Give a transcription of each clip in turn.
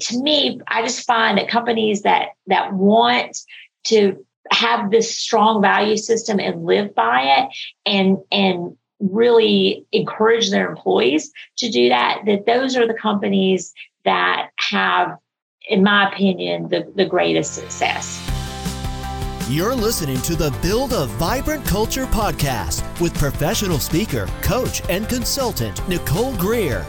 to me, I just find that companies that that want to have this strong value system and live by it and and really encourage their employees to do that, that those are the companies that have, in my opinion, the, the greatest success. You're listening to the Build a Vibrant Culture podcast with professional speaker, coach, and consultant Nicole Greer.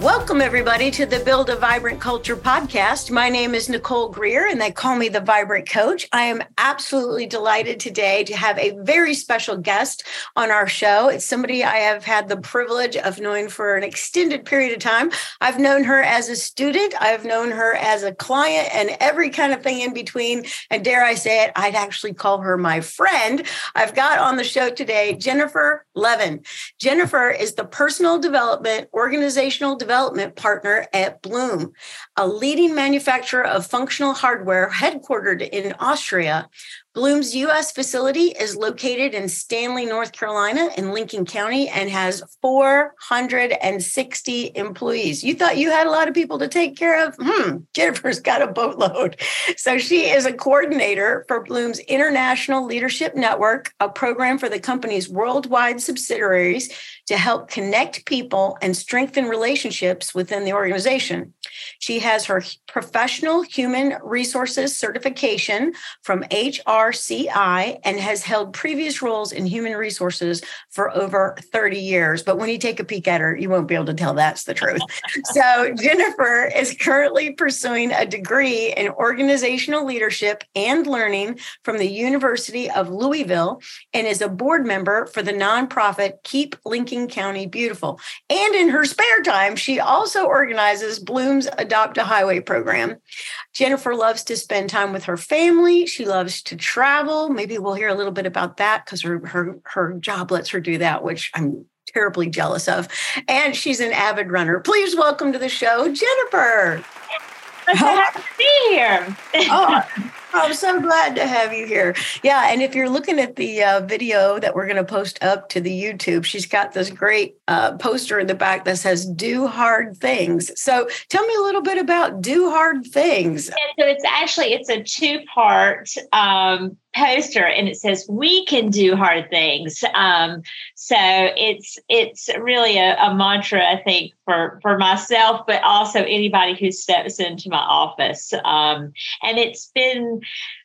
Welcome, everybody, to the Build a Vibrant Culture podcast. My name is Nicole Greer, and they call me the Vibrant Coach. I am absolutely delighted today to have a very special guest on our show. It's somebody I have had the privilege of knowing for an extended period of time. I've known her as a student, I've known her as a client, and every kind of thing in between. And dare I say it, I'd actually call her my friend. I've got on the show today Jennifer Levin. Jennifer is the personal development, organizational development partner at Blum, a leading manufacturer of functional hardware headquartered in Austria. Blum's U.S. facility is located in Stanley, North Carolina, in Lincoln County, and has 460 employees. You thought you had a lot of people to take care of? Hmm, Jennifer's got a boatload. So she is a coordinator for Blum's International Leadership Network, a program for the company's worldwide subsidiaries to help connect people and strengthen relationships within the organization. She has her professional human resources certification from HRCI and has held previous roles in human resources for over 30 years. But when you take a peek at her, you won't be able to tell that's the truth. so, Jennifer is currently pursuing a degree in organizational leadership and learning from the University of Louisville and is a board member for the nonprofit Keep Lincoln County Beautiful. And in her spare time, she also organizes Blum's Adopt a Highway program. Jennifer loves to spend time with her family. She loves to travel. Maybe we'll hear a little bit about that because her, her, her job lets her do that, which I'm terribly jealous of. And she's an avid runner. Please welcome to the show, Jennifer. I'm so happy to be here. oh, I'm so glad to have you here. Yeah, and if you're looking at the uh, video that we're going to post up to the YouTube, she's got this great uh, poster in the back that says "Do hard things." So, tell me a little bit about "Do hard things." Yeah, so it's actually it's a two part um, poster and it says we can do hard things. Um, so it's it's really a, a, mantra i think for for myself but also anybody who steps into my office. Um, and it's been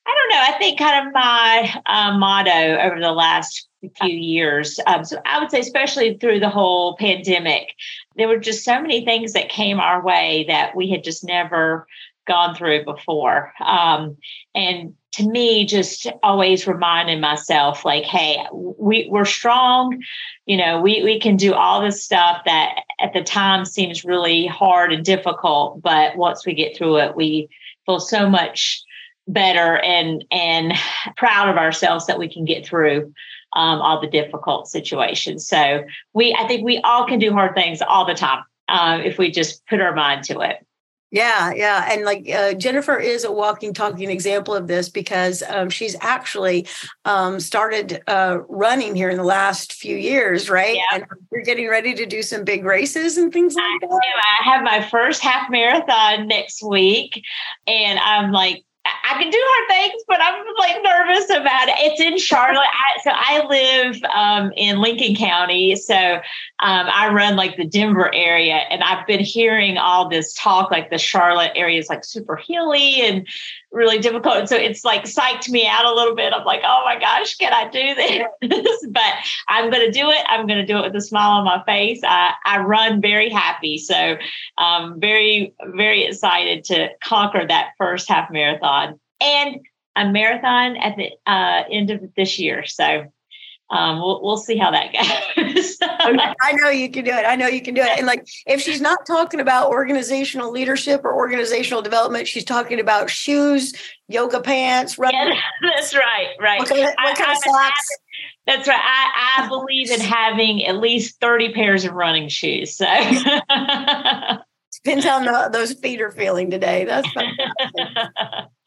i don't know i think kind of my uh, motto over the last few years. Um, so i would say especially through the whole pandemic there were just so many things that came our way that we had just never gone through before. Um, and to me just always reminding myself like hey we, we're strong. You know we, we can do all this stuff that at the time seems really hard and difficult but once we get through it we feel so much better and and proud of ourselves that we can get through um, all the difficult situations so we i think we all can do hard things all the time uh, if we just put our mind to it yeah, yeah. And like uh, Jennifer is a walking, talking example of this because um, she's actually um, started uh, running here in the last few years, right? Yeah. And you're getting ready to do some big races and things like that. I have my first half marathon next week. And I'm like, I can do hard things, but I'm like nervous about it. It's in Charlotte. I, so I live um, in Lincoln County. So um, I run like the Denver area, and I've been hearing all this talk like the Charlotte area is like super hilly and really difficult. And so it's like psyched me out a little bit. I'm like, oh my gosh, can I do this? but I'm going to do it. I'm going to do it with a smile on my face. I, I run very happy. So I'm um, very, very excited to conquer that first half marathon and a marathon at the uh, end of this year. So um, we'll, we'll see how that goes. I know you can do it. I know you can do it. And like, if she's not talking about organizational leadership or organizational development, she's talking about shoes, yoga pants, running. Yeah, that's right. Right. What kind of, what kind I, of socks? That's right. I, I believe in having at least 30 pairs of running shoes. So depends how the, those feet are feeling today. That's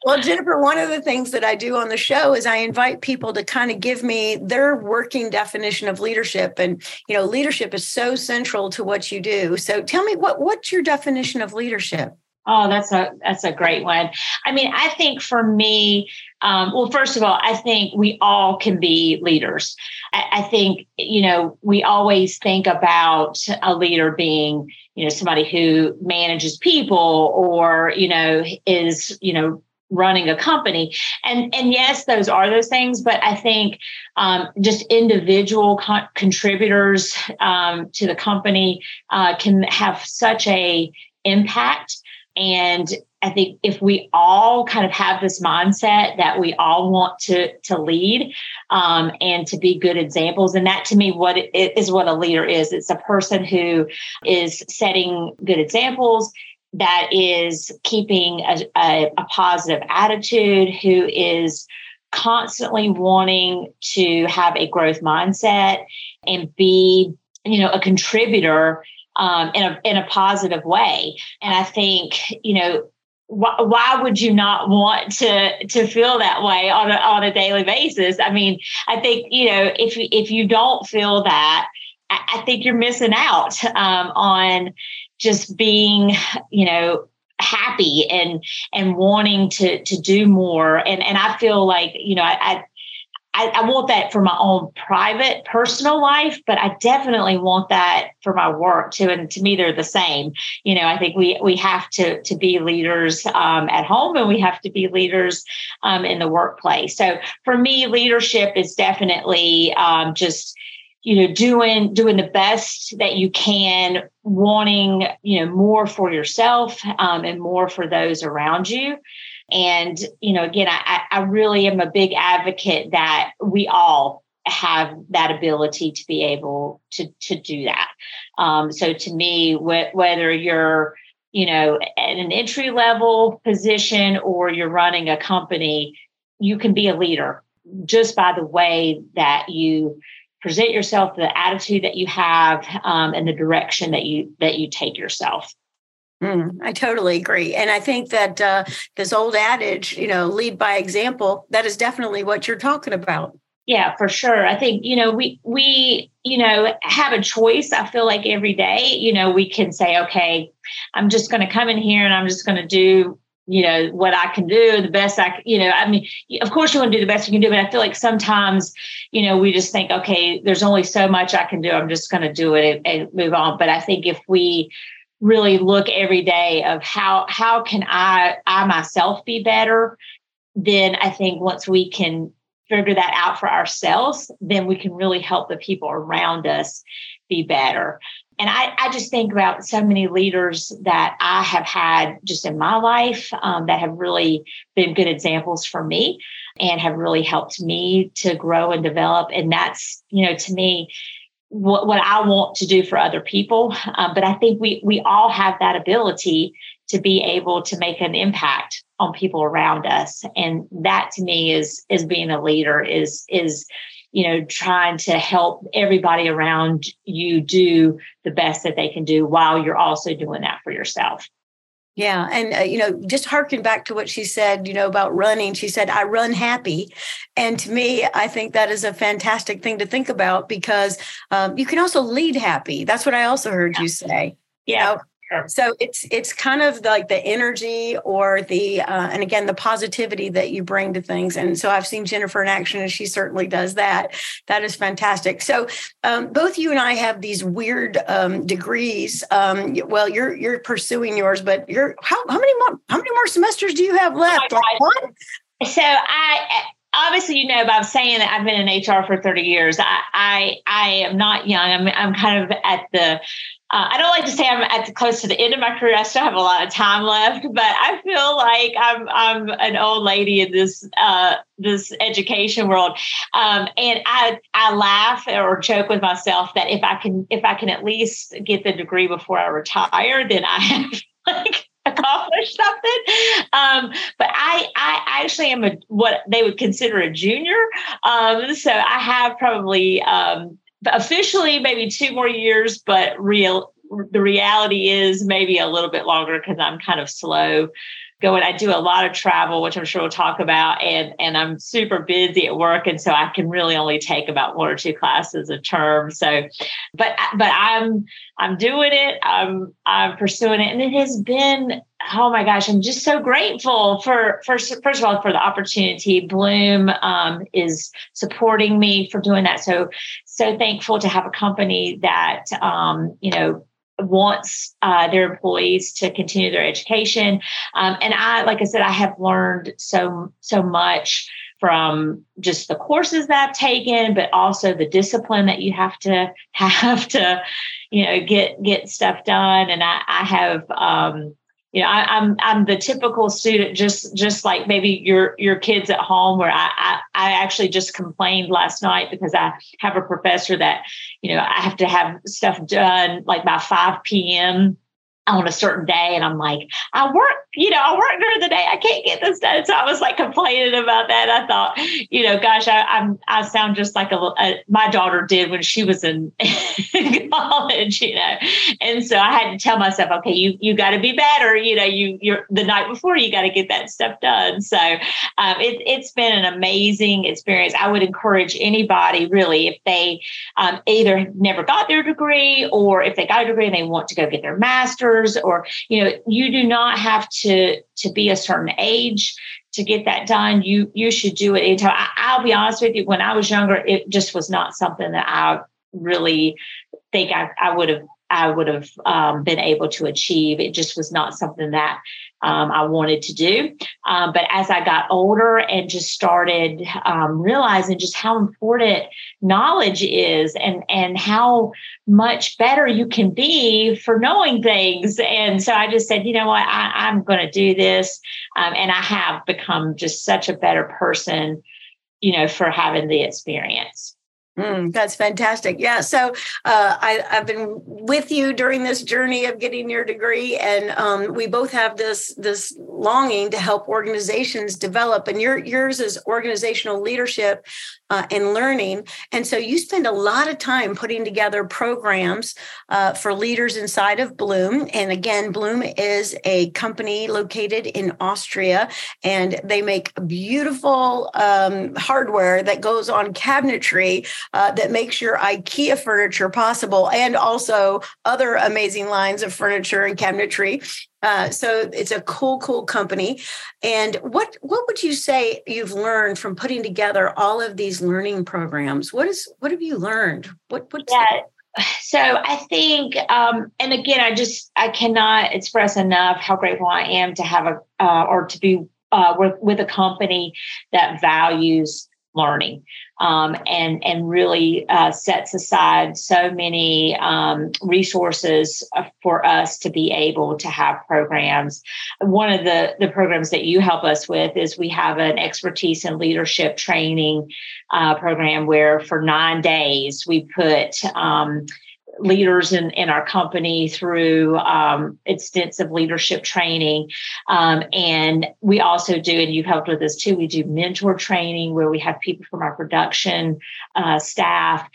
well, Jennifer. One of the things that I do on the show is I invite people to kind of give me their working definition of leadership, and you know, leadership is so central to what you do. So, tell me what what's your definition of leadership? Oh, that's a that's a great one. I mean, I think for me, um, well, first of all, I think we all can be leaders. I, I, think you know we always think about a leader being you know somebody who manages people or you know is you know running a company and and yes those are those things but i think um, just individual co- contributors um, to the company uh, can have such a impact and I think if we all kind of have this mindset that we all want to to lead um, and to be good examples, and that to me, what it is what a leader is. It's a person who is setting good examples, that is keeping a, a, a positive attitude, who is constantly wanting to have a growth mindset and be, you know, a contributor um, in a in a positive way. And I think you know why, why would you not want to to feel that way on a, on a daily basis? I mean, I think you know if if you don't feel that, I, I think you're missing out um, on just being you know happy and and wanting to to do more and and I feel like you know I, I I, I, want that for my own private, personal life, but I definitely want that for my work too. And to me, they're the same. You know, I think we we have to to be leaders um, at home, and we have to be leaders um, in the workplace. So for me, leadership is definitely um, just you know doing doing the best that you can wanting you know more for yourself um, and more for those around you and, you know, again, I, I really am a big advocate that we all have that ability to be able to, to do that. Um, so to me, wh- whether you're, you know, at an entry level position or you're running a company, you can be a leader just by the way that you present yourself, the attitude that you have, um, and the direction that you that you take yourself. Mm, I totally agree. And I think that uh, this old adage, you know, lead by example, that is definitely what you're talking about. Yeah, for sure. I think, you know, we, we, you know, have a choice. I feel like every day, you know, we can say, okay, I'm just going to come in here and I'm just going to do, you know, what I can do, the best I, you know, I mean, of course you want to do the best you can do, but I feel like sometimes, you know, we just think, okay, there's only so much I can do. I'm just going to do it and, and move on. But I think if we, really look every day of how how can I I myself be better, then I think once we can figure that out for ourselves, then we can really help the people around us be better. And I, I just think about so many leaders that I have had just in my life um, that have really been good examples for me and have really helped me to grow and develop. And that's, you know, to me, what, what I want to do for other people. Um, but I think we we all have that ability to be able to make an impact on people around us, and that to me is is being a leader. Is is you know trying to help everybody around you do the best that they can do while you're also doing that for yourself. Yeah. And, uh, you know, just harken back to what she said, you know, about running. She said, I run happy. And to me, I think that is a fantastic thing to think about because um, you can also lead happy. That's what I also heard you say. Yeah. You know, so it's it's kind of like the energy or the uh, and again the positivity that you bring to things. And so I've seen Jennifer in action, and she certainly does that. That is fantastic. So um, both you and I have these weird um, degrees. Um, well, you're you're pursuing yours, but you're how how many more how many more semesters do you have left? Oh like so I obviously you know by saying that I've been in HR for 30 years. I I, I am not young. I'm I'm kind of at the uh, I don't like to say I'm at the, close to the end of my career. I still have a lot of time left, but I feel like I'm I'm an old lady in this uh, this education world. Um, and I I laugh or joke with myself that if I can if I can at least get the degree before I retire, then I have like accomplished something. Um, but I, I actually am a what they would consider a junior. Um, so I have probably um, officially maybe two more years, but real the reality is maybe a little bit longer because I'm kind of slow going. I do a lot of travel, which I'm sure we'll talk about, and and I'm super busy at work, and so I can really only take about one or two classes a term. So, but but I'm I'm doing it. I'm I'm pursuing it, and it has been oh my gosh, I'm just so grateful for first first of all for the opportunity. Blum um, is supporting me for doing that. So so thankful to have a company that um, you know wants uh, their employees to continue their education. Um, and I, like I said, I have learned so so much from just the courses that I've taken, but also the discipline that you have to have to, you know, get get stuff done. And I, I have um, you know, I, am I'm, I'm the typical student, just just like maybe your your kids at home, where I, I I actually just complained last night because I have a professor that, you know, I have to have stuff done like by 5 p.m on a certain day and I'm like, I work, you know, I work during the day. I can't get this done. So I was like complaining about that. I thought, you know, gosh, I, I'm I sound just like a, a my daughter did when she was in college, you know. And so I had to tell myself, okay, you you got to be better. You know, you you're the night before you got to get that stuff done. So um, it, it's been an amazing experience. I would encourage anybody really if they um, either never got their degree or if they got a degree and they want to go get their master's or you know you do not have to to be a certain age to get that done you you should do it anytime I, i'll be honest with you when i was younger it just was not something that i really think i, I would have I would have um, been able to achieve. It just was not something that um, I wanted to do. Um, but as I got older and just started um, realizing just how important knowledge is and, and how much better you can be for knowing things. And so I just said, you know what, I, am going to do this. Um, and I have become just such a better person, you know, for having the experience. Mm, that's fantastic. Yeah. So uh, I, have been with you during this journey of getting your degree, and um, we both have this this longing to help organizations develop. And your yours is organizational leadership uh, and learning. And so you spend a lot of time putting together programs uh, for leaders inside of Blum. And again, Blum is a company located in Austria, and they make beautiful um, hardware that goes on cabinetry uh, that makes your IKEA furniture possible, and also other amazing lines of furniture and cabinetry. Uh, so it's a cool, cool company. And what what would you say you've learned from putting together all of these learning programs? What is what have you learned? What what? Yeah. So I think, um, and again, I just I cannot express enough how grateful I am to have a uh, or to be uh, with, with a company that values learning um, and and really uh, sets aside so many um, resources uh, for us to be able to have programs. One of the the programs that you help us with is we have an expertise and leadership training uh, program where for nine days we put um, leaders in, in our company through um, extensive leadership training. Um, and we also do, and you've helped with this too, we do mentor training where we have people from our production uh, staff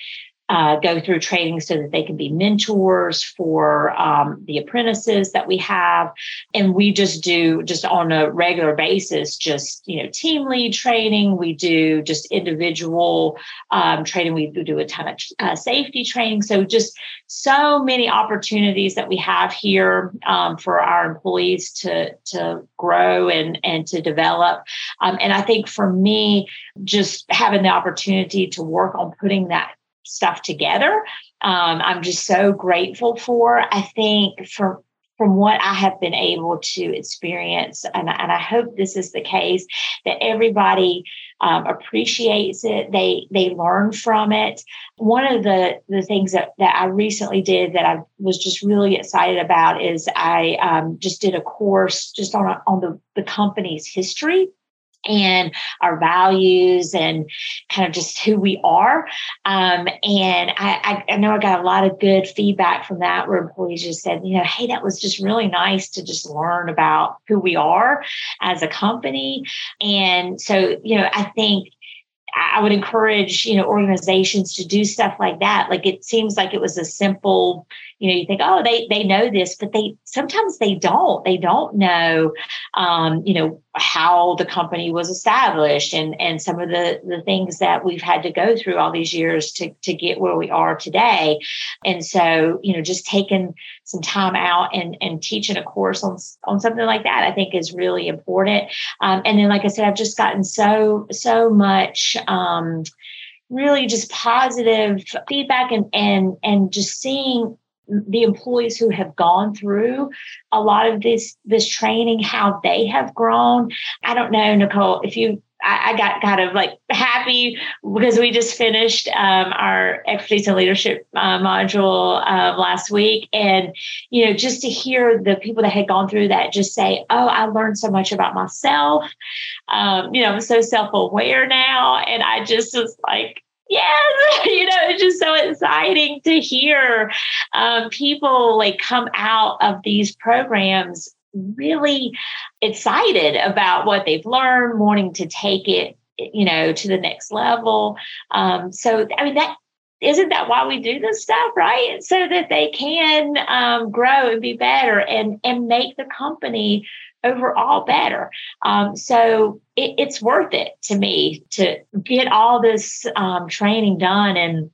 uh, go through training so that they can be mentors for um, the apprentices that we have. And we just do just on a regular basis just you know team lead training. We do just individual um, training. We do a ton of uh, safety training. So just so many opportunities that we have here um, for our employees to to grow and and to develop. Um, and i think for me just having the opportunity to work on putting that stuff together. Um, I'm just so grateful for. I think from from what I have been able to experience, and, and I hope this is the case, that everybody um, appreciates it. They they learn from it. One of the the things that that I recently did that I was just really excited about is I um, just did a course just on a, on the the company's history and our values and kind of just who we are. Um, and I, I, know I got a lot of good feedback from that where employees just said, you know, hey, that was just really nice to just learn about who we are as a company. And so, you know, I think I would encourage, you know, organizations to do stuff like that. Like it seems like it was a simple, you know you think oh they they know this but they sometimes they don't. They don't know um, you know how the company was established and and some of the the things that we've had to go through all these years to to get where we are today. And so you know just taking some time out and and teaching a course on on something like that i think is really important. Um, and then like i said i've just gotten so so much um, really just positive feedback and and and just seeing the employees who have gone through a lot of this this training how they have grown. I don't know nicole if you I, I got kind of like happy because we just finished um, our expertise and leadership uh, module uh, last week, and you know, just to hear the people that had gone through that just say, "Oh, I learned so much about myself." Um, you know, I'm so self aware now, and I just was like, yes you know it's just so exciting to hear um, people like come out of these programs really excited about what they've learned wanting to take it you know to the next level. Um, so i mean that isn't that why we do this stuff right? So that they can um, grow and be better and and make the company overall better. Um, so it, it's worth it to me to get all this um, training done and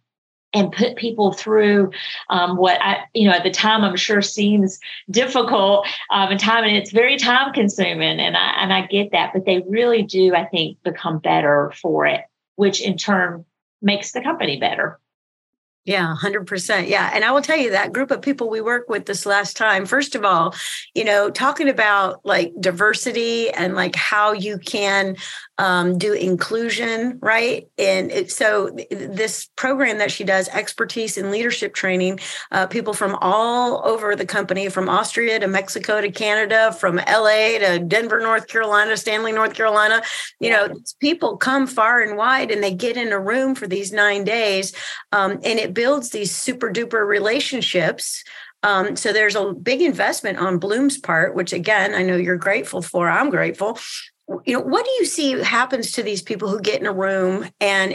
and put people through um, what I, you know, at the time I'm sure seems difficult um, and time, and it's very time consuming, and I and I get that, but they really do, I think, become better for it, which in turn makes the company better. Yeah, 100%. Yeah. And I will tell you that group of people we work with this last time, first of all, you know, talking about like diversity and like how you can um, do inclusion, right? And it, so this program that she does, expertise in leadership training, uh, people from all over the company, from Austria to Mexico to Canada, from LA to Denver, North Carolina, Stanley, North Carolina, you know, people come far and wide and they get in a room for these nine days. Um, and it builds these super duper relationships. Um, so there's a big investment on Blum's part, which again, I know you're grateful for. I'm grateful. You know, what do you see happens to these people who get in a room and,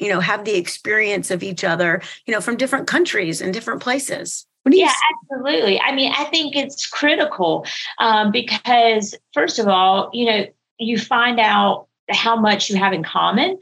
you know, have the experience of each other, you know, from different countries and different places? yeah, see? absolutely. I mean, I think it's critical um, because, first of all, you know, you find out how much you have in common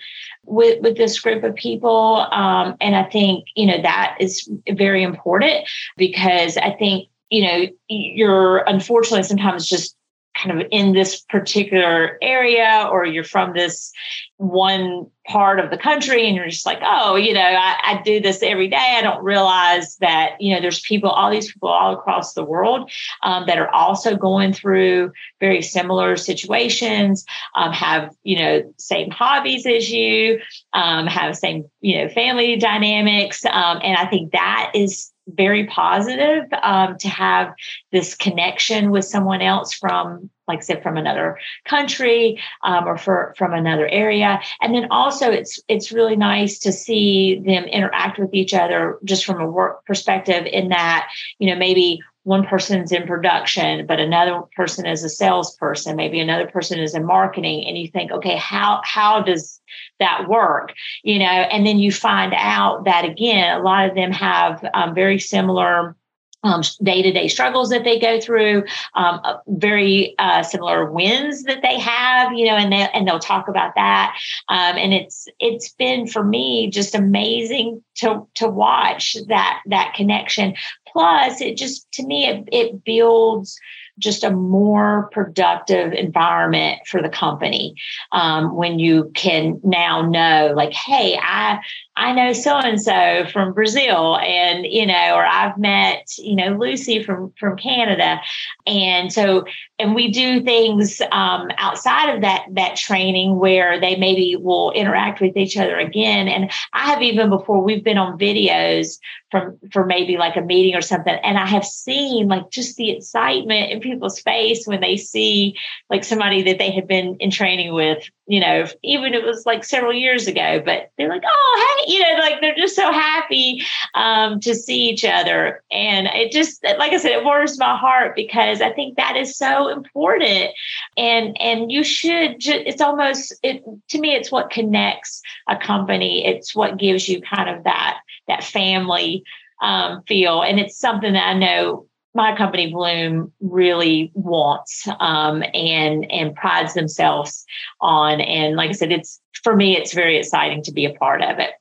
with with this group of people. Um, and i think you know that is very important because i think you know you're unfortunately sometimes just kind of in this particular area or you're from this one part of the country and you're just like oh you know I, I, do this every day. I don't realize that you know there's people all these people all across the world um, that are also going through very similar situations um, have you know same hobbies as you um, have same you know family dynamics. Um, and i think that is very positive um, to have this connection with someone else from like I said, from another country um, or for, from another area. And then also it's it's really nice to see them interact with each other just from a work perspective in that, you know, maybe one person's in production, but another person is a salesperson, maybe another person is in marketing, and you think, okay, how how does that work? You know, and then you find out that again, a lot of them have um, very similar um, day-to-day struggles that they go through, um, uh, very uh, similar wins that they have, you know, and they and they'll talk about that. Um, and it's it's been for me just amazing to to watch that that connection. Plus, it just to me it, it builds just a more productive environment for the company um, when you can now know like hey i i know so and so from brazil and you know or i've met you know lucy from from canada. And so and we do things um, outside of that that training where they maybe will interact with each other again. And i have even before we've been on videos from for maybe like a meeting or something. And i have seen like just the excitement in people's face when they see like somebody that they had been in training with you know even it was like several years ago but they're like oh hey you know like they're just so happy um, to see each other. And it just like i said it warms my heart because i think that is so important. And and you should just, it's almost it to me it's what connects a company. It's what gives you kind of that that family um, feel. And it's something that I know my company Blum really wants um, and and prides themselves on. And like I said, it's for me, it's very exciting to be a part of it.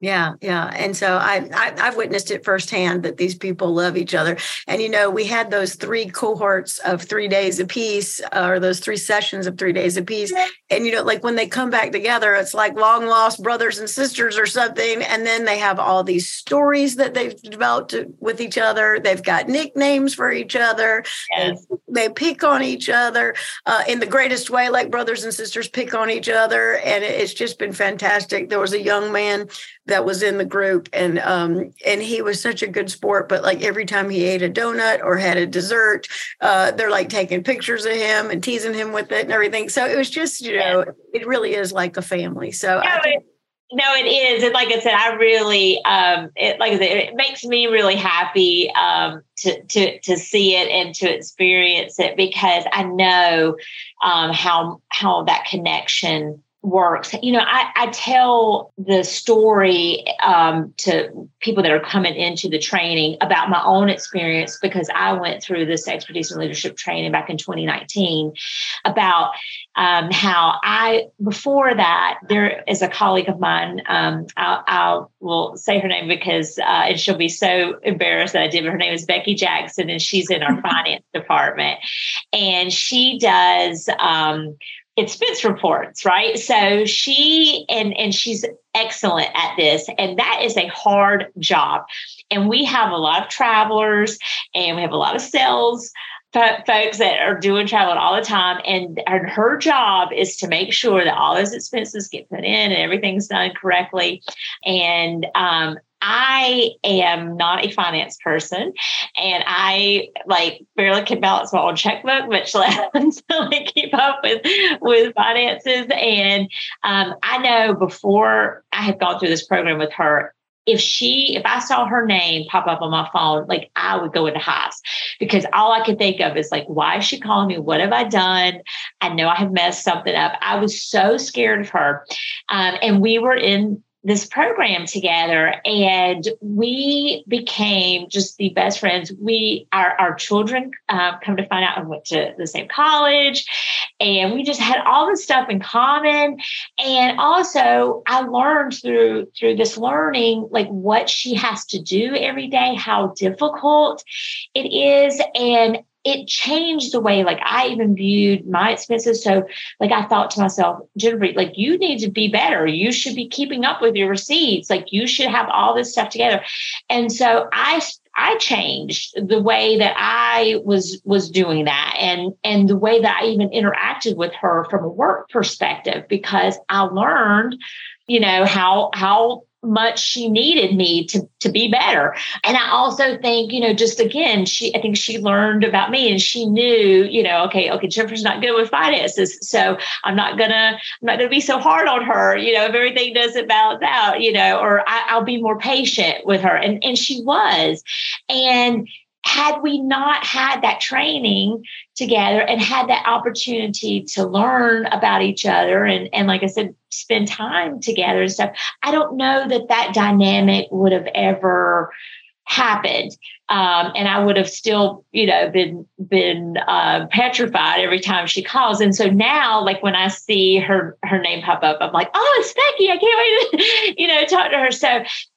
Yeah, yeah, and so I, I have witnessed it firsthand that these people love each other. And you know, we had those three cohorts of three days apiece, uh, or those three sessions of three days apiece. And you know, like when they come back together, it's like long lost brothers and sisters or something. And then they have all these stories that they've developed with each other. They've got nicknames for each other. Yes. They, they, pick on each other uh, in the greatest way, like brothers and sisters pick on each other. And it's just been fantastic. There was a young man that was in the group. And um and he was such a good sport but like every time he ate a donut or had a dessert uh they're like taking pictures of him and teasing him with it and everything. So it was just you know it really is like a family. So no, think- it, no it is. And like i said i really um it like i said it makes me really happy um to to to see it and to experience it because i know um how how that connection works. You know, I, I tell the story um, to people that are coming into the training about my own experience because I went through this expertise and leadership training back in 2019 about um, how I, before that, there is a colleague of mine, um, I, I will say her name because, uh, and she'll be so embarrassed that I did, but her name is Becky Jackson and she's in our finance department. And she does, expense reports, right? So she and and she's excellent at this, and that is a hard job. And we have a lot of travelers, and we have a lot of sales folks that are doing travel all the time and, and her job is to make sure that all those expenses get put in and everything's done correctly and um, I am not a finance person and I like barely can balance my own checkbook, much less to keep up with, with finances. And um, I know before I had gone through this program with her, if she, if I saw her name pop up on my phone, like I would go into hives because all I could think of is like, why is she calling me? What have I done? I know I have messed something up. I was so scared of her. Um, and we were in this program together and we became just the best friends. We our, our children uh, come to find out and went to the same college and we just had all this stuff in common. And also i learned through through this learning like what she has to do every day how difficult it is and it changed the way like I even viewed my expenses. So like I thought to myself, Jennifer, like you need to be better. You should be keeping up with your receipts. Like you should have all this stuff together. And so I I changed the way that I was was doing that and and the way that I even interacted with her from a work perspective because I learned you know how how much she needed me to to be better. And i also think you know just again she i think she learned about me and she knew you know okay okay jennifer's not good with finances so i'm not gonna i'm not gonna be so hard on her you know if everything doesn't balance out you know or I, will be more patient with her. And and she was. And had we not had that training together and had that opportunity to learn about each other and, and like I said, spend time together and stuff, I don't know that that dynamic would have ever happened. Um, and I would have still, you know, been been uh, petrified every time she calls. And so now, like when I see her her name pop up, I'm like, oh, it's Becky! I can't wait to, you know, talk to her. So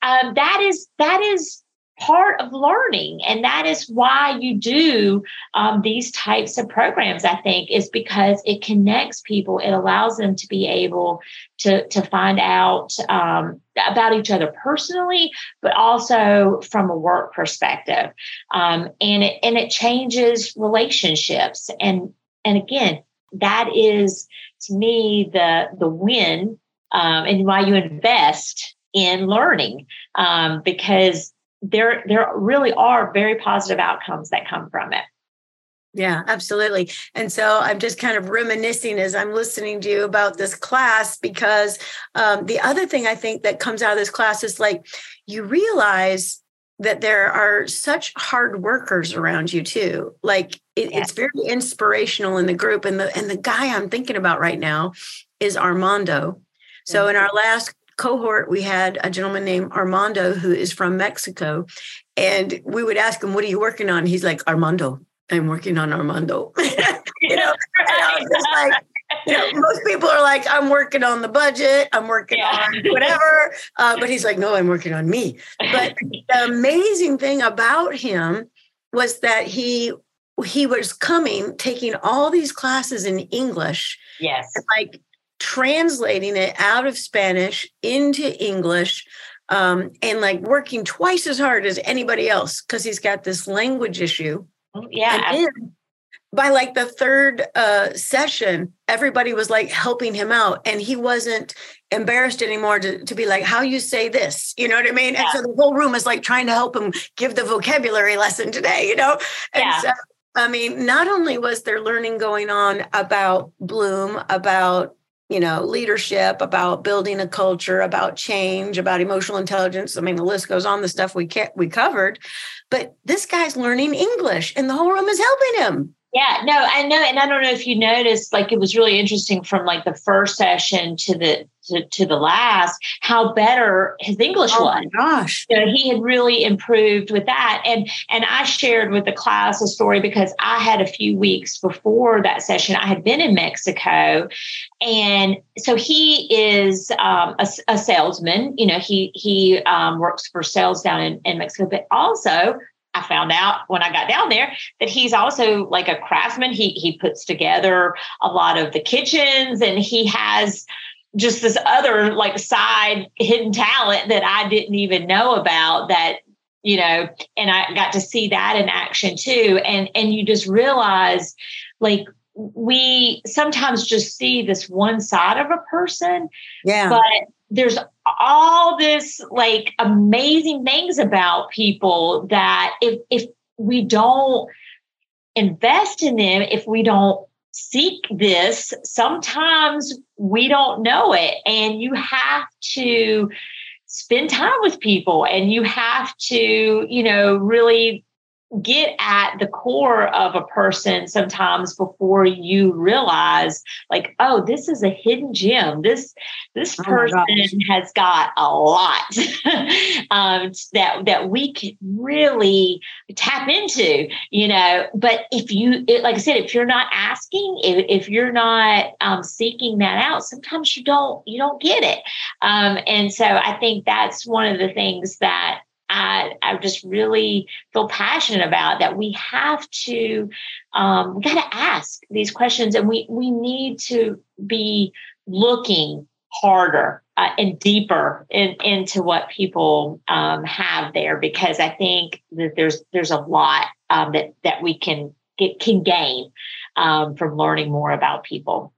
um, that is that is part of learning. And that is why you do um, these types of programs i think is because it connects people. It allows them to be able to to find out um, about each other personally but also from a work perspective. Um, and it and it changes relationships. And and again that is to me the the win um, and why you invest in learning um, because there there really are very positive outcomes that come from it yeah, absolutely. And so I'm just kind of reminiscing as I'm listening to you about this class because um, the other thing I think that comes out of this class is like you realize that there are such hard workers around you too. Like it, it's very inspirational in the group. And the and the guy I'm thinking about right now is Armando. So mm-hmm. in our last cohort, we had a gentleman named Armando who is from Mexico. And we would ask him, What are you working on? He's like, Armando, I'm working on Armando. you know, and I was just like, you know, most people are like, I'm working on the budget, I'm working yeah. on whatever. Uh, but he's like, no, I'm working on me. But the amazing thing about him was that he he was coming, taking all these classes in English. Yes. like translating it out of Spanish into English. Um, and like working twice as hard as anybody else because he's got this language issue. Oh, yeah by like the third uh, session, everybody was like helping him out, and he wasn't embarrassed anymore to, to be like, "How you say this?" You know what I mean? Yeah. And so the whole room is like trying to help him give the vocabulary lesson today. You know? And yeah. so, I mean, not only was there learning going on about Blum, about you know leadership, about building a culture, about change, about emotional intelligence. I mean, the list goes on. The stuff we we covered, but this guy's learning English, and the whole room is helping him. Yeah, no, I know, and I don't know if you noticed, like it was really interesting from like the first session to the to, to the last, how better his English oh was. gosh, you know, he had really improved with that, and and I shared with the class a story because I had a few weeks before that session, I had been in Mexico, and so he is um, a, a, salesman. You know, he he um, works for sales down in, in Mexico, but also I found out when I got down there that he's also like a craftsman. He he puts together a lot of the kitchens and he has just this other like side hidden talent that I didn't even know about that you know and I got to see that in action too and and you just realize like we sometimes just see this one side of a person yeah but there's all this like amazing things about people that if if we don't invest in them if we don't seek this sometimes we don't know it. And you have to spend time with people and you have to you know really get at the core of a person sometimes before you realize like oh this is a hidden gem. This this oh person has got a lot um, that that we can really tap into you know. But if you it, like i said if you're not asking if, if you're not um, seeking that out sometimes you don't you don't get it. Um, and so i think that's one of the things that I, I just really feel passionate about that we have to um, we got to ask these questions and we we need to be looking harder uh, and deeper in, into what people um, have there because I think that there's there's a lot um, that that we can get can gain um, from learning more about people.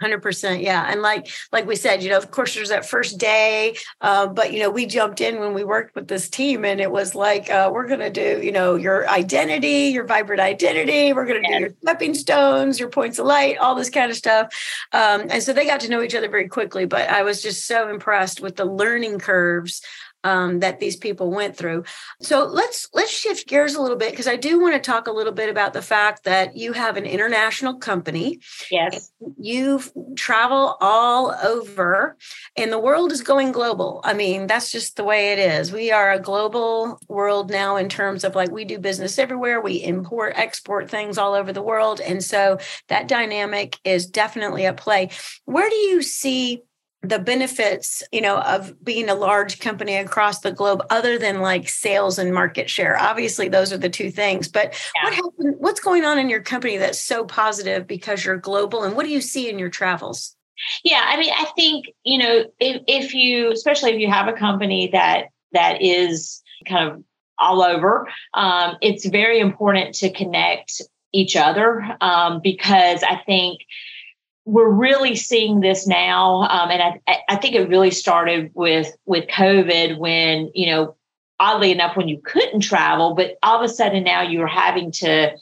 100% yeah and like like we said you know of course there's that first day uh, but you know we jumped in when we worked with this team and it was like uh, we're going to do you know your identity your vibrant identity we're going to do your stepping stones your points of light all this kind of stuff um, and so they got to know each other very quickly but i was just so impressed with the learning curves um, that these people went through. So let's let's shift gears a little bit because I do want to talk a little bit about the fact that you have an international company. Yes, you travel all over, and the world is going global. I mean, that's just the way it is. We are a global world now in terms of like we do business everywhere. We import, export things all over the world, and so that dynamic is definitely at play. Where do you see the benefits you know of being a large company across the globe other than like sales and market share obviously those are the two things but yeah. what happened what's going on in your company that's so positive because you're global and what do you see in your travels yeah i mean i think you know if, if you especially if you have a company that that is kind of all over um, it's very important to connect each other um, because i think we're really seeing this now, um, and I, I think it really started with with COVID when you know, oddly enough, when you couldn't travel, but all of a sudden now you're having to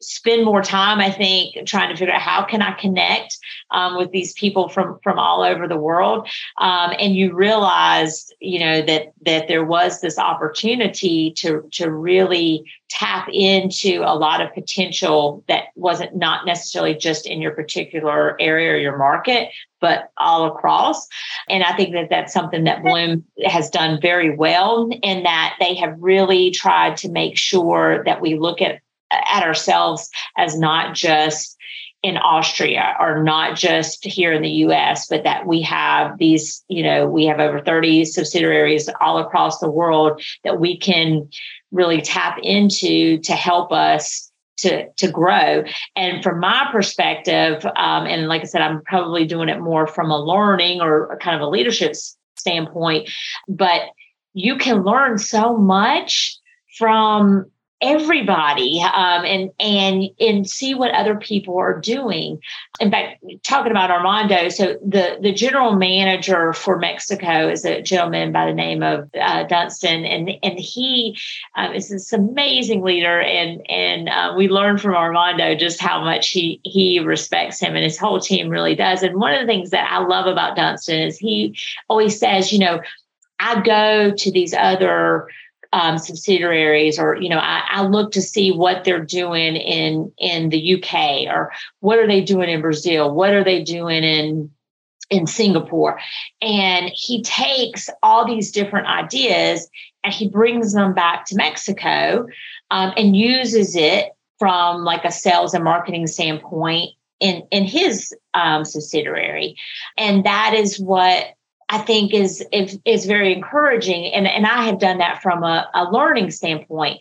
spend more time. I think trying to figure out how can I connect um, with these people from from all over the world, um, and you realized, you know, that that there was this opportunity to to really tap into a lot of potential that wasn't not necessarily just in your particular area or your market, but all across. And I think that that's something that Blum has done very well in that they have really tried to make sure that we look at at ourselves as not just in Austria or not just here in the US, but that we have these, you know, we have over 30 subsidiaries all across the world that we can really tap into to help us to to grow. And from my perspective, um, and like I said, I'm probably doing it more from a learning or kind of a leadership standpoint, but you can learn so much from everybody um, and and and see what other people are doing. In fact, talking about Armando, so the the general manager for Mexico is a gentleman by the name of uh, Dunston, and and he um, is this amazing leader, and and uh, we learned from Armando just how much he he respects him, and his whole team really does. And one of the things that I love about Dunston is he always says, you know, I go to these other um, subsidiaries or you know I, I, look to see what they're doing in in the uk or what are they doing in brazil? What are they doing in in singapore? And he takes all these different ideas and he brings them back to mexico um, and uses it from like a sales and marketing standpoint in in his um, subsidiary. And that is what I think is, is is very encouraging. And, and I have done that from a, a learning standpoint.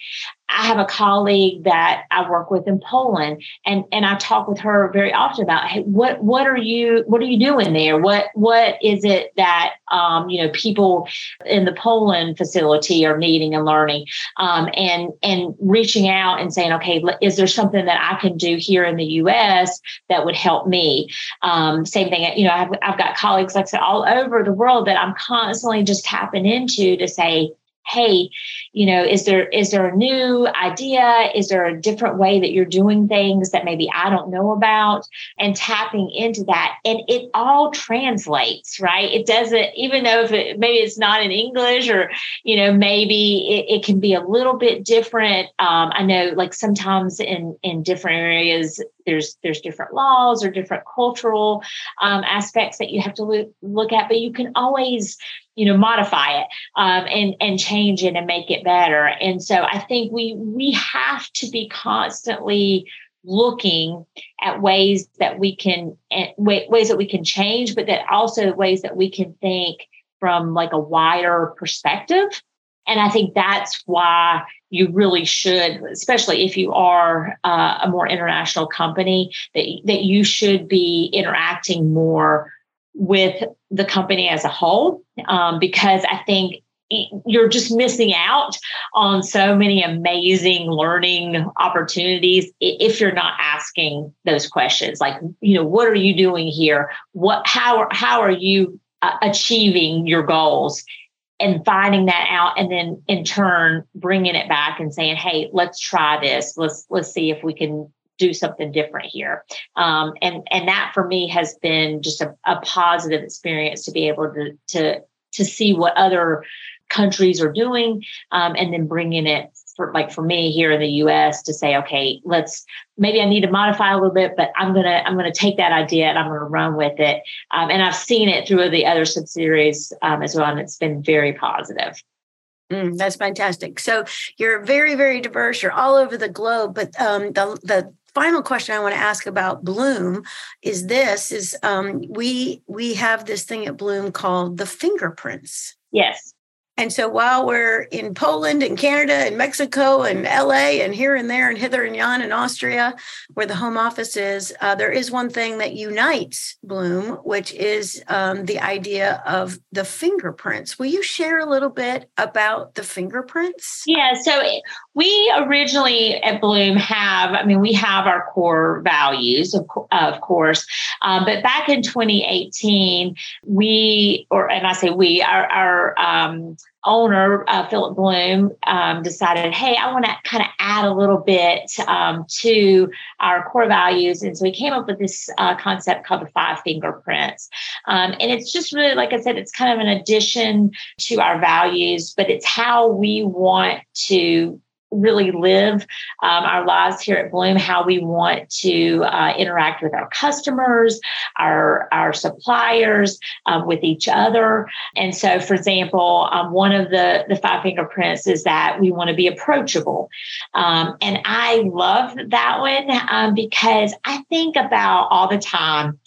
I have a colleague that I work with in Poland, and and I talk with her very often about hey, what what are you what are you doing there? What what is it that um, you know people in the Poland facility are needing and learning, um, and and reaching out and saying, okay, is there something that I can do here in the U.S. that would help me? Um, same thing, you know, I've I've got colleagues like I said all over the world that I'm constantly just tapping into to say hey you know is there is there a new idea? Is there a different way that you're doing things that maybe i don't know about? And tapping into that. And it all translates right? It doesn't even though if it maybe it's not in english or you know maybe it, it can be a little bit different. Um, i know like sometimes in in different areas there's there's different laws or different cultural um, aspects that you have to look, look at but you can always you know modify it um, and and change it and make it better. And so i think we we have to be constantly looking at ways that we can ways that we can change but that also ways that we can think from like a wider perspective. And i think that's why you really should especially if you are uh, a more international company that that you should be interacting more with the company as a whole um, because I think you're just missing out on so many amazing learning opportunities if you're not asking those questions. Like you know what are you doing here? What how how are you uh, achieving your goals and finding that out and then in turn bringing it back and saying hey let's try this let's let's see if we can do something different here. Um, and and that for me has been just a, a positive experience to be able to to to see what other countries are doing um, and then bringing it for like for me here in the US to say, okay, let's maybe I need to modify a little bit, but I'm gonna I'm gonna take that idea and I'm gonna run with it. Um, and I've seen it through the other subsidiaries um, as well, and it's been very positive. Mm, that's fantastic. So you're very, very diverse. You're all over the globe, but um, the the final question I want to ask about Blum is this: is um, we we have this thing at Blum called the fingerprints. Yes. And so while we're in Poland and Canada and Mexico and LA and here and there and hither and yon in Austria, where the home office is, uh, there is one thing that unites Blum, which is um, the idea of the fingerprints. Will you share a little bit about the fingerprints? Yeah. So we originally at Blum have, I mean, we have our core values, of, of course, um, but back in 2018, we, or and I say we, our, our um, owner, uh, Philip Blum, um, decided, hey, I want to kind of add a little bit um, to our core values. And so we came up with this uh, concept called the five fingerprints. Um, and it's just really, like I said, it's kind of an addition to our values, but it's how we want to really live um, our lives here at Blum, how we want to uh, interact with our customers, our, our suppliers, um, with each other. And so, for example, um, one of the, the five fingerprints is that we want to be approachable. Um, and I love that one um, because I think about all the time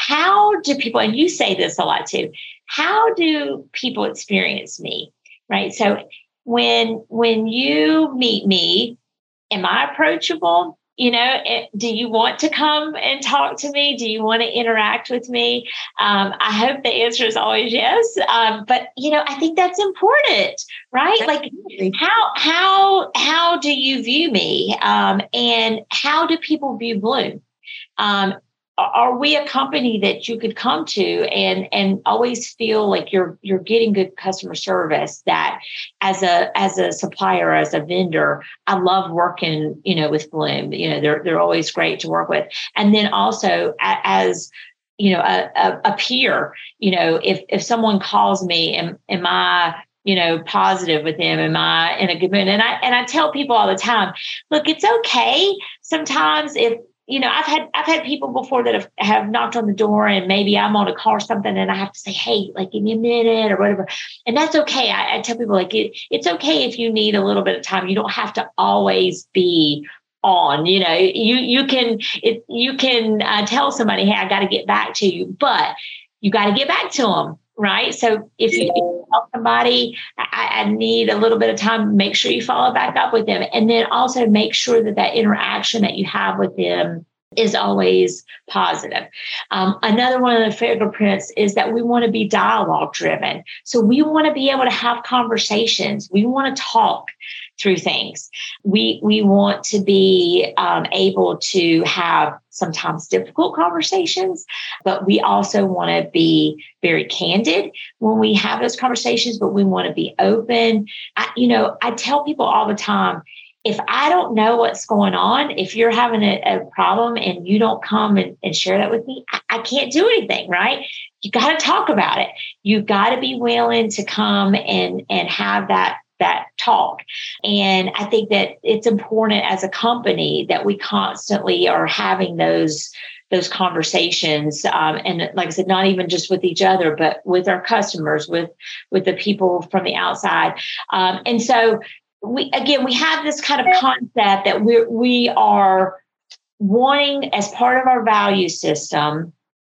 how do people, and you say this a lot too, how do people experience me? Right. So when when you meet me am i approachable? You know eh, do you want to come and talk to me? Do you want to interact with me? Um, i hope the answer is always yes. Um, but you know i think that's important right? Like how how how do you view me? Um, and how do people view Blum? Um, are we a company that you could come to and and always feel like you're you're getting good customer service that as a as a supplier as a vendor i love working you know with Blum. You know they're they're always great to work with. And then also as you know a, a, a peer you know if if someone calls me am, am i you know positive with them? Am i in a good mood? And i and i tell people all the time look it's okay sometimes if you know, I've had I've had people before that have, have knocked on the door and maybe I'm on a call or something and I have to say, hey, like give me a minute or whatever. And that's okay. I, I tell people like it, it's okay if you need a little bit of time. You don't have to always be on you know you you can it, you can uh, tell somebody hey i got to get back to you but you got to get back to them right? So if you, if you tell somebody, I, I, need a little bit of time, make sure you follow back up with them. And then also make sure that that interaction that you have with them is always positive. Um, another one of the fingerprints is that we want to be dialogue driven. So we want to be able to have conversations. We want to talk through things. We we want to be um, able to have sometimes difficult conversations, but we also want to be very candid when we have those conversations. But we want to be open. I, you know, I tell people all the time. If I don't know what's going on, if you're having a, a problem and you don't come and, and share that with me, I, I can't do anything, right? You got to talk about it. You've got to be willing to come and and have that that talk. And I think that it's important as a company that we constantly are having those those conversations um, and like i said not even just with each other but with our customers with with the people from the outside um, and so we again we have this kind of concept that we we are wanting as part of our value system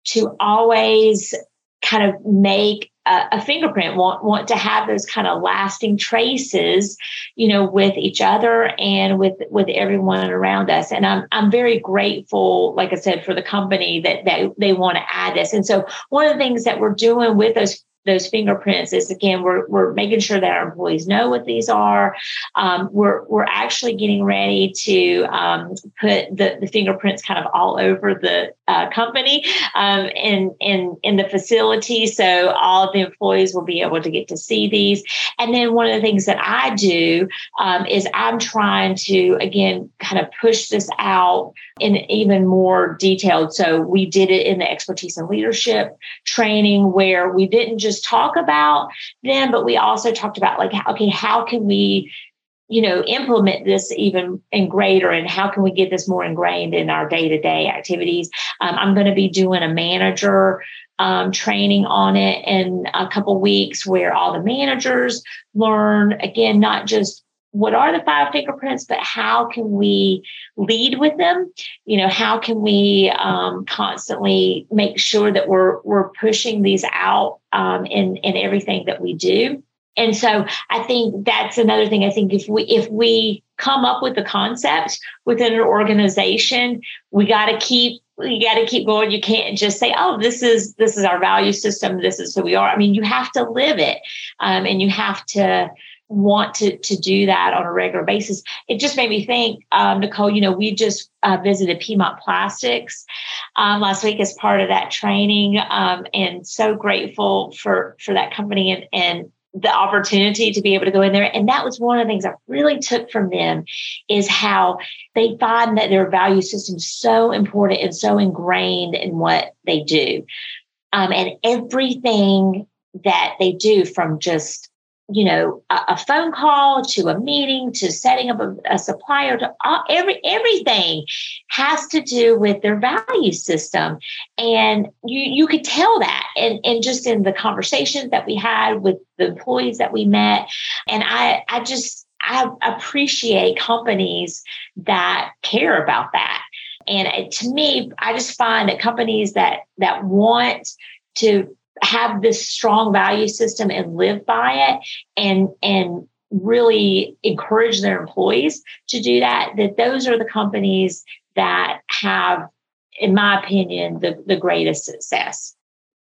to always kind of make a, a, fingerprint want want to have those kind of lasting traces you know with each other and with with everyone around us. And i'm i'm very grateful like i said for the company that that they want to add this. And so one of the things that we're doing with those those fingerprints is again we're, we're making sure that our employees know what these are. Um, we're, we're actually getting ready to um, put the, the fingerprints kind of all over the uh, company um, in, in, in the facility. So all of the employees will be able to get to see these. And then one of the things that i do um, is i'm trying to again kind of push this out in even more detailed. So we did it in the expertise and leadership training where we didn't just just talk about them, but we also talked about like, okay, how can we you know implement this even in greater and how can we get this more ingrained in our day-to-day activities? Um, i'm going to be doing a manager um, training on it in a couple weeks where all the managers learn again not just what are the five fingerprints, but how can we lead with them? You know, how can we um, constantly make sure that we're we're pushing these out um, in in everything that we do? And so I think that's another thing. I think if we if we come up with the concept within an organization, we got to keep you got to keep going. You can't just say, "Oh, this is this is our value system. This is who we are." I mean, you have to live it, um, and you have to want to to do that on a regular basis. It just made me think, um, Nicole. You know, we just uh, visited Piedmont Plastics um, last week as part of that training, um, and so grateful for for that company and and the opportunity to be able to go in there. And that was one of the things I really took from them is how they find that their value system is so important and so ingrained in what they do. Um, and everything that they do from just you know a, a, phone call to a meeting to setting up a, a supplier to all, every everything has to do with their value system. And you you could tell that and and just in the conversations that we had with the employees that we met. And i i just i appreciate companies that care about that. And to me i just find that companies that that want to have this strong value system and live by it and and really encourage their employees to do that that those are the companies that have in my opinion the, the greatest success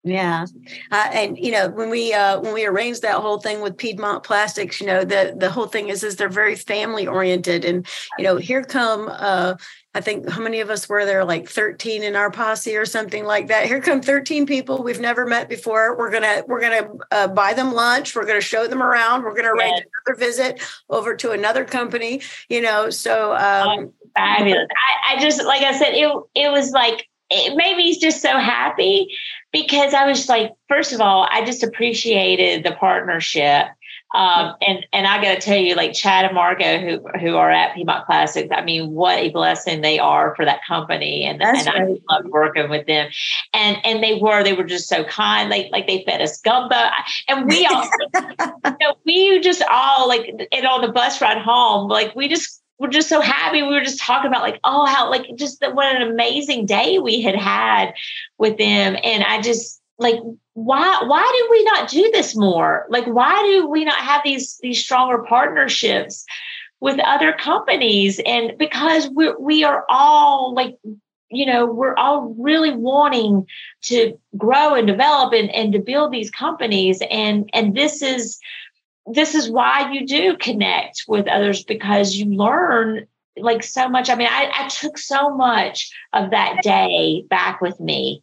yeah, uh, and you know when we uh, when we arranged that whole thing with Piedmont Plastics, you know the the whole thing is is they're very family oriented, and you know here come uh, I think how many of us were there like 13 in our posse or something like that. Here come 13 people we've never met before. We're gonna we're gonna uh, buy them lunch. We're gonna show them around. We're gonna arrange yes. another visit over to another company. You know, so um, oh, fabulous. I, I just like I said, it it was like it made me just so happy because I was like, first of all, I just appreciated the partnership. Um, and and I got to tell you, like Chad and Margot, who who are at Piedmont Plastics, I mean, what a blessing they are for that company, and, and I love working with them. And and they were they were just so kind, like like they fed us gumbo, and we all, you know, we just all like, and on the bus ride home, like we just we're just so happy. We were just talking about like, oh, how like just the, what an amazing day we had had with them. And I just like, why why do we not do this more? Like, why do we not have these these stronger partnerships with other companies? And because we we are all like you know we're all really wanting to grow and develop and, and to build these companies and and this is this is why you do connect with others because you learn like so much. I mean, I, I took so much of that day back with me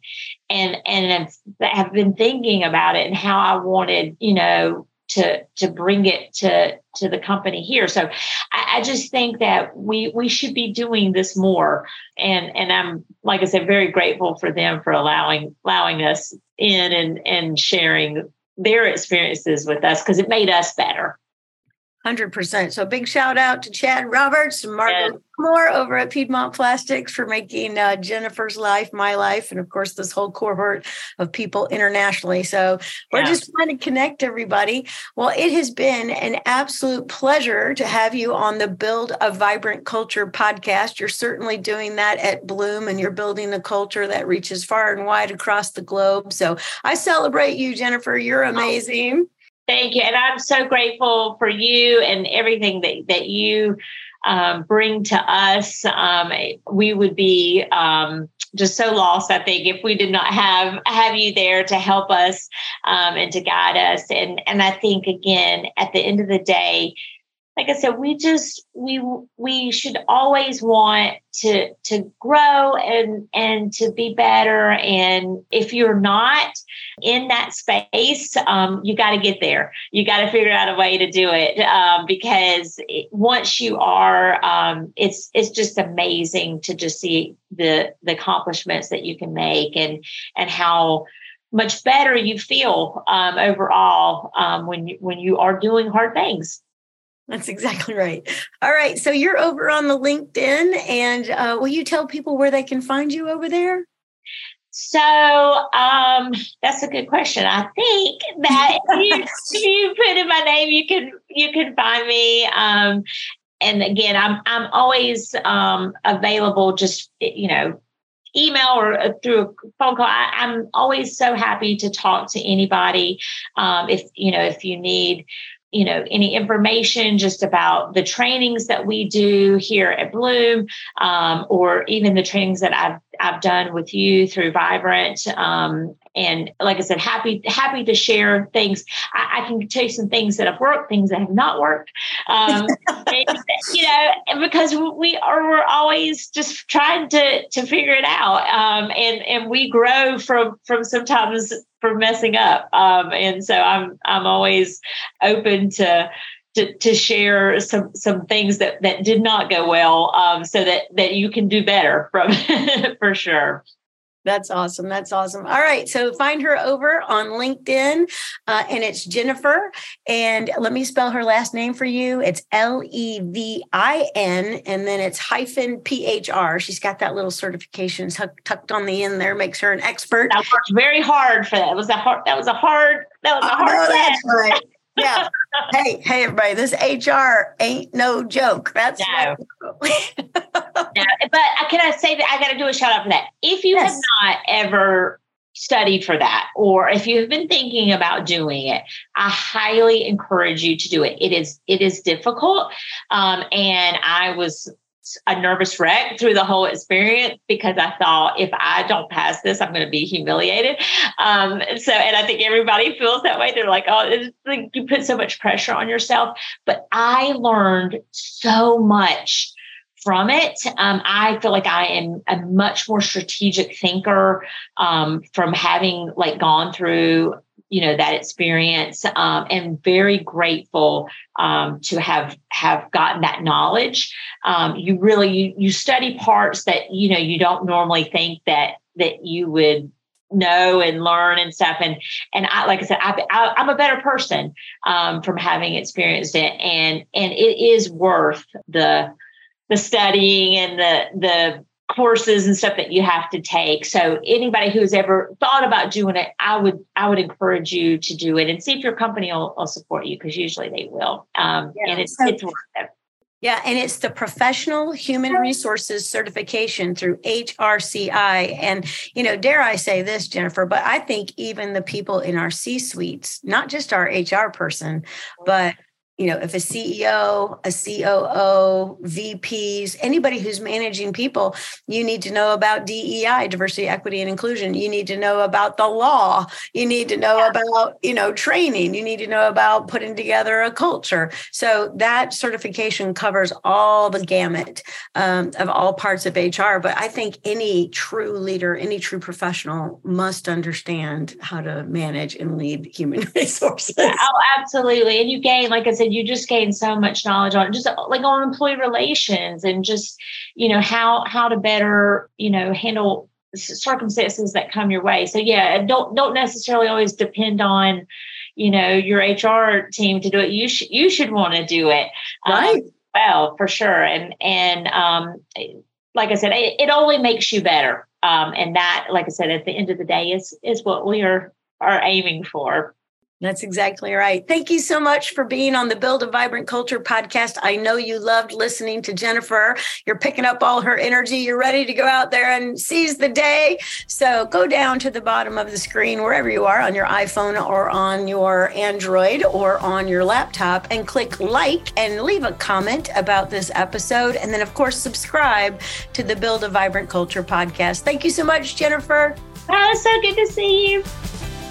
and and have been thinking about it and how I wanted, you know, to to bring it to to the company here. So I, I, just think that we we should be doing this more. And and I'm like I said, very grateful for them for allowing allowing us in and and sharing their experiences with us because it made us better. 100%. So big shout out to Chad Roberts and Margaret Moore over at Piedmont Plastics for making uh, Jennifer's life my life. And of course, this whole cohort of people internationally. So we're just trying to connect everybody. Well, it has been an absolute pleasure to have you on the Build a Vibrant Culture podcast. You're certainly doing that at Blum and you're building a culture that reaches far and wide across the globe. So I celebrate you, Jennifer. You're amazing. Thank you. And I'm so grateful for you and everything that, that you um, bring to us. Um, we would be um, just so lost, I think, if we did not have have you there to help us um, and to guide us. And and I think again, at the end of the day, like I said, we just we we should always want to to grow and and to be better. And if you're not in that space, um, you got to get there. You got to figure out a way to do it um, because it, once you are, um, it's it's just amazing to just see the the accomplishments that you can make and and how much better you feel um, overall um, when you when you are doing hard things. That's exactly right. All right. So you're over on the LinkedIn, and uh, will you tell people where they can find you over there? So um, that's a good question. I think that if, you, put in my name, you can you can find me. Um, and again, I'm I'm always um, available. Just you know, email or uh, through a phone call. I, am always so happy to talk to anybody. Um, if you know, if you need you know any information just about the trainings that we do here at Blum um, or even the trainings that i've I've done with you through Vibrant. Um, and like I said, happy happy to share things. I, I, can tell you some things that have worked, things that have not worked. Um, and, you know, because we are we're always just trying to to figure it out, um, and and we grow from from sometimes from messing up. Um, and so I'm I'm always open to to, to share some some things that that did not go well um, so that that you can do better from for sure that's awesome. That's awesome. All right. So find her over on LinkedIn, uh, and it's Jennifer. And let me spell her last name for you. It's L E V I N, and then it's hyphen P H R. She's got that little certification tucked, tucked on the end there, makes her an expert. I worked very hard for that. It was a hard. That was a hard. That was a hard. Oh, that's right yeah. hey, hey, everybody, this HR ain't no joke. That's no. no. But can I say that I got to do a shout out for that? If you yes. have not ever studied for that, or if you have been thinking about doing it, I highly encourage you to do it. It is it is difficult, um, and I was a nervous wreck through the whole experience because I thought if I don't pass this, I'm going to be humiliated. Um, so, and I think everybody feels that way. They're like, oh, it's like you put so much pressure on yourself. But I learned so much from it. Um, I feel like I am a much more strategic thinker um, from having like gone through you know that experience um, and very grateful um, to have have gotten that knowledge. Um, you really you, you study parts that you know you don't normally think that that you would know and learn and stuff. And and I like I said I, I am a better person um, from having experienced it. And and it is worth the the studying and the the courses and stuff that you have to take. So anybody who's ever thought about doing it, I would I would encourage you to do it and see if your company will, will support you because usually they will. Um, yeah. And it's so, it's worth it. Yeah, and it's the professional human resources certification through HRCI. And, you know, dare I say this, Jennifer, but I think even the people in our C suites, not just our HR person, but you know, if a CEO, a COO, VPs, anybody who's managing people, you need to know about DEI, diversity, equity, and inclusion. You need to know about the law. You need to know about, you know, training. You need to know about putting together a culture. So that certification covers all the gamut um, of all parts of HR. But I think any true leader, any true professional must understand how to manage and lead human resources. Oh, absolutely. And you gain, like I said, said, you just gain so much knowledge on just like on employee relations and just, you know, how how to better, you know, handle circumstances that come your way. So yeah, don't don't necessarily always depend on, you know, your HR team to do it. You should you should want to do it. Um, right. Um, well, for sure. And and um like I said, it, it only makes you better. Um, and that, like I said, at the end of the day, is is what we are are aiming for. That's exactly right. Thank you so much for being on the Build a Vibrant Culture podcast. I know you loved listening to Jennifer. You're picking up all her energy. You're ready to go out there and seize the day. So go down to the bottom of the screen, wherever you are on your iPhone or on your Android or on your laptop, and click like and leave a comment about this episode. And then, of course, subscribe to the Build a Vibrant Culture podcast. Thank you so much, Jennifer. Oh, so good to see you.